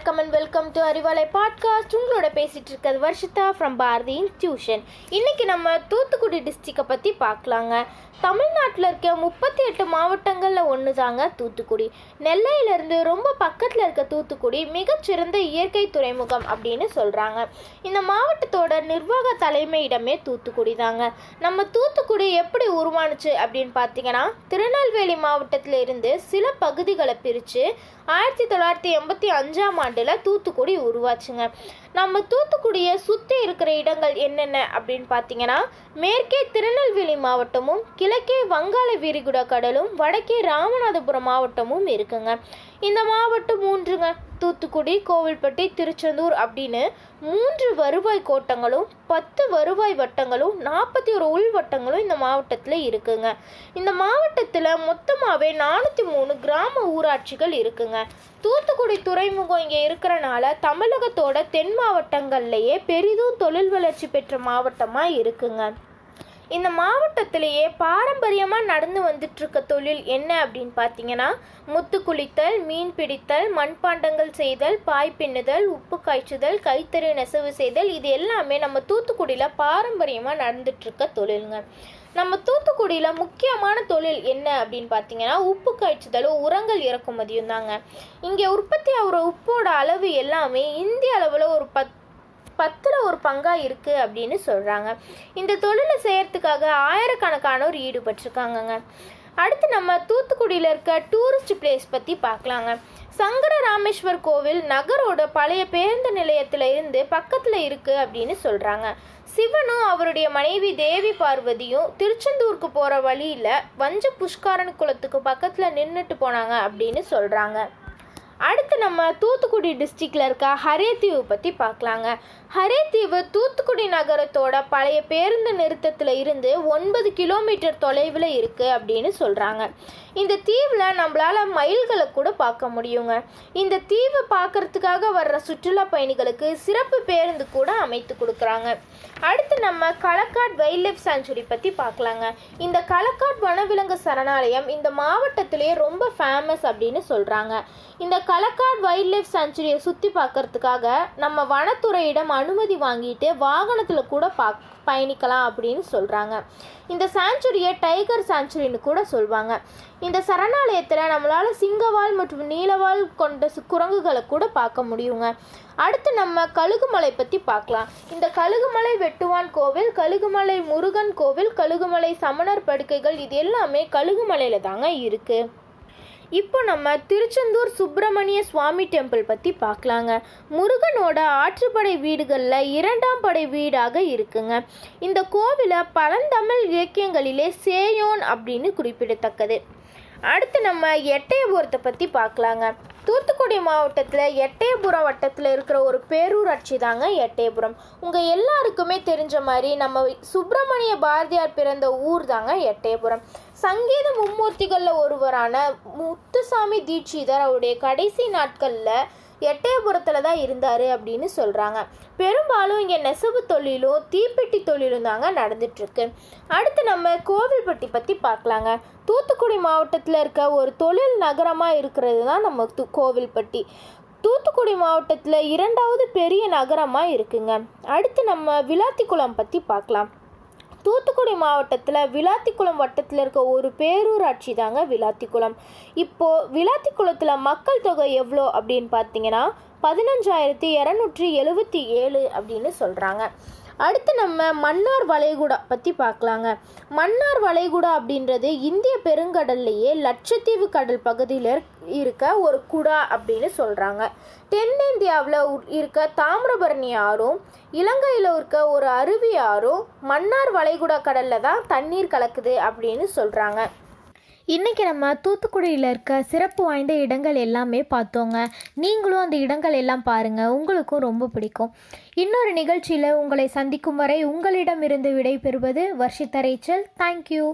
வணக்கம் and welcome to Arivalai podcast உங்களோட பேசிகிட்டு இருக்கிறது வர்ஷிதா ஃப்ரம் பாரதி இன்ஸ்டியூஷன் இன்னைக்கு நம்ம தூத்துக்குடி டிஸ்ட்ரிக்டை பற்றி பார்க்கலாங்க. தமிழ்நாட்டில் இருக்க முப்பத்தி எட்டு மாவட்டங்களில் ஒன்று தாங்க தூத்துக்குடி. நெல்லையிலேருந்து ரொம்ப பக்கத்தில் இருக்க தூத்துக்குடி மிகச்சிறந்த இயற்கை துறைமுகம் அப்படின்னு சொல்கிறாங்க இந்த மாவட்டத்தோட நிர்வாக தலைமையிடமே தூத்துக்குடி தாங்க நம்ம தூத்துக்குடி எப்படி உருவானுச்சு அப்படின்னு பார்த்தீங்கன்னா திருநெல்வேலி மாவட்டத்தில் இருந்து சில பகுதிகளை பிரித்து ஆயிரத்தி தொள்ளாயிரத்தி எண்பத்தி அஞ்சாம் ஆண்டு ஆண்டில் தூத்துக்குடி உருவாச்சுங்க. நம்ம தூத்துக்குடியை சுற்றி இருக்கிற இடங்கள் என்னென்ன அப்படின்னு பார்த்தீங்கன்னா மேற்கே திருநெல்வேலி மாவட்டமும் கிழக்கே வங்காள விரிகுடா கடலும் வடக்கே ராமநாதபுரம் மாவட்டமும் இருக்குங்க. இந்த மாவட்டம் மூன்றுங்க. தூத்துக்குடி கோவில்பட்டி திருச்செந்தூர் அப்படின்னு மூன்று வருவாய் கோட்டங்களும் பத்து வருவாய் வட்டங்களும் நாற்பத்தி ஒரு உள் வட்டங்களும் இந்த மாவட்டத்தில் இருக்குங்க. இந்த மாவட்டத்தில் மொத்தமாகவே நானூற்றி மூணு கிராம ஊராட்சிகள் இருக்குங்க. தூத்துக்குடி துறைமுகம் இங்கே இருக்கிறனால தமிழகத்தோட தென் மாவட்டங்கள்லேயே பெரிதும் தொழில் வளர்ச்சி பெற்ற மாவட்டமாக இருக்குங்க. இந்த மாவட்டத்திலேயே பாரம்பரியமாக நடந்து வந்துட்டுருக்க தொழில் என்ன அப்படின்னு பார்த்தீங்கன்னா முத்து குளித்தல் மீன் பிடித்தல் மண்பாண்டங்கள் செய்தல் பாய் பின்னுதல் உப்பு காய்ச்சுதல் கைத்தறி நெசவு செய்தல் இது எல்லாமே நம்ம தூத்துக்குடியில் பாரம்பரியமாக நடந்துட்டுருக்க தொழிலுங்க. நம்ம தூத்துக்குடியில் முக்கியமான தொழில் என்ன அப்படின்னு பார்த்தீங்கன்னா உப்பு காய்ச்சுதலும் உரங்கள் இறக்குமதியும் தாங்க இங்கே உற்பத்தி ஆகிற உப்போட அளவு எல்லாமே இந்திய அளவில் ஒரு பத் பத்தில் ஒரு பங்காக இருக்குது அப்படின்னு சொல்கிறாங்க இந்த தொழிலை செய்கிறதுக்காக ஆயிரக்கணக்கானோர் ஈடுபட்டிருக்காங்கங்க. அடுத்து நம்ம தூத்துக்குடியில் இருக்க டூரிஸ்ட் பிளேஸ் பற்றி பார்க்கலாங்க. சங்கர ராமேஸ்வர் கோவில் நகரோட பழைய பேருந்து நிலையத்தில் இருந்து பக்கத்தில் இருக்குது அப்படின்னு சொல்கிறாங்க சிவனும் அவருடைய மனைவி தேவி பார்வதியும் திருச்செந்தூருக்கு போகிற வழியில் வஞ்ச புஷ்காரன் குளத்துக்கு பக்கத்தில் நின்றுட்டு போனாங்க அப்படின்னு சொல்கிறாங்க அடுத்து நம்ம தூத்துக்குடி டிஸ்ட்ரிக்டில் இருக்க ஹரேத்தீவு பற்றி பார்க்கலாங்க. ஹரேத்தீவு தூத்துக்குடி நகரத்தோட பழைய பேருந்து நிறுத்தத்தில் இருந்து ஒன்பது கிலோமீட்டர் தொலைவில் இருக்குது அப்படின்னு சொல்கிறாங்க இந்த தீவில் நம்மளால் மயில்களை கூட பார்க்க முடியுங்க. இந்த தீவை பார்க்கறதுக்காக வர்ற சுற்றுலா பயணிகளுக்கு சிறப்பு பேருந்து கூட அமைத்து கொடுக்குறாங்க. அடுத்து நம்ம களக்காட் வைல்ட் லைஃப் சாங்சுரி பற்றி பார்க்கலாங்க. இந்த களக்காட் வனவிலங்கு சரணாலயம் இந்த மாவட்டத்திலேயே ரொம்ப ஃபேமஸ் அப்படின்னு சொல்கிறாங்க இந்த களக்காட் வைல்ட் லைஃப் சாங்சுரியை சுற்றி பார்க்கறதுக்காக நம்ம வனத்துறையிடம் அனுமதி வாங்கிட்டு வாகனத்தில் கூட பா பயணிக்கலாம் அப்படின்னு சொல்கிறாங்க இந்த சாஞ்சுரியை டைகர் சாஞ்சுரின்னு கூட சொல்லுவாங்க இந்த சரணாலயத்தில் நம்மளால் சிங்கவால் மற்றும் நீலவால் கொண்ட சு- குரங்குகளை கூட பார்க்க முடியுங்க. அடுத்து நம்ம கழுகுமலை பற்றி பார்க்கலாம். இந்த கழுகுமலை வெட்டுவான் கோவில் கழுகுமலை முருகன் கோவில் கழுகுமலை சமணர் படுக்கைகள் இது எல்லாமே கழுகுமலையில் தாங்க இருக்குது இப்போ நம்ம திருச்செந்தூர் சுப்பிரமணிய சுவாமி டெம்பிள் பற்றி பார்க்கலாங்க. முருகனோட ஆற்றுப்படை வீடுகளில் இரண்டாம் படை வீடாக இருக்குங்க. இந்த கோவிலை பழந்தமிழ் இலக்கியங்களிலே சேயோன் அப்படின்னு குறிப்பிடத்தக்கது. அடுத்து நம்ம எட்டயபுரத்தை பற்றி பார்க்கலாங்க. தூத்துக்குடி மாவட்டத்தில் எட்டயபுரம் வட்டத்தில் இருக்கிற ஒரு பேரூராட்சி தாங்க எட்டயபுரம். உங்கள் எல்லாருக்குமே தெரிஞ்ச மாதிரி நம்ம சுப்பிரமணிய பாரதியார் பிறந்த ஊர் தாங்க எட்டயபுரம். சங்கீத மும்மூர்த்திகளில் ஒருவரான முத்துசாமி தீட்சிதர் அவருடைய கடைசி நாட்களில் எட்டயபுரத்தில் தான் இருந்தார் அப்படின்னு சொல்கிறாங்க பெரும்பாலும் இங்கே நெசவு தொழிலும் தீப்பெட்டி தொழிலும் தாங்க நடந்துட்டுருக்கு. அடுத்து நம்ம கோவில்பட்டி பற்றி பார்க்கலாங்க. தூத்துக்குடி மாவட்டத்தில் இருக்க ஒரு தொழில் நகரமாக இருக்கிறது தான் நம்ம து கோவில்பட்டி. தூத்துக்குடி மாவட்டத்தில் இரண்டாவது பெரிய நகரமாக இருக்குங்க. அடுத்து நம்ம விளாத்திக்குளம் பற்றி பார்க்கலாம். தூத்துக்குடி மாவட்டத்தில் விளாத்திக்குளம் வட்டத்தில் இருக்க ஒரு பேரூராட்சி தாங்க விளாத்திக்குளம். இப்போது விளாத்திக்குளத்தில் மக்கள் தொகை எவ்வளோ அப்படின்னு பார்த்தீங்கன்னா பதினஞ்சாயிரத்தி இரநூற்றி எழுபத்தி ஏழு அப்படின்னு சொல்கிறாங்க அடுத்து நம்ம மன்னார் வளைகுடா பற்றி பார்க்கலாங்க. மன்னார் வளைகுடா அப்படின்றது இந்திய பெருங்கடல்லையே லட்சத்தீவு கடல் பகுதியில் இருக்க ஒரு குடா அப்படின்னு சொல்கிறாங்க தென்னிந்தியாவில் இருக்க தாமிரபரணி ஆறும் இலங்கையில் இருக்க ஒரு அருவி ஆறும் மன்னார் வளைகுடா கடலில் தான் தண்ணீர் கலக்குது அப்படின்னு சொல்கிறாங்க இன்றைக்கி நம்ம தூத்துக்குடியில் இருக்க சிறப்பு வாய்ந்த இடங்கள் எல்லாமே பார்த்தோங்க. நீங்களும் அந்த இடங்கள் எல்லாம் பாருங்கள் உங்களுக்கும் ரொம்ப பிடிக்கும். இன்னொரு நிகழ்ச்சியில் உங்களை சந்திக்கும் வரை உங்களிடமிருந்து விடை பெறுவது வர்ஷிதா ரேச்சல் தேங்க்யூ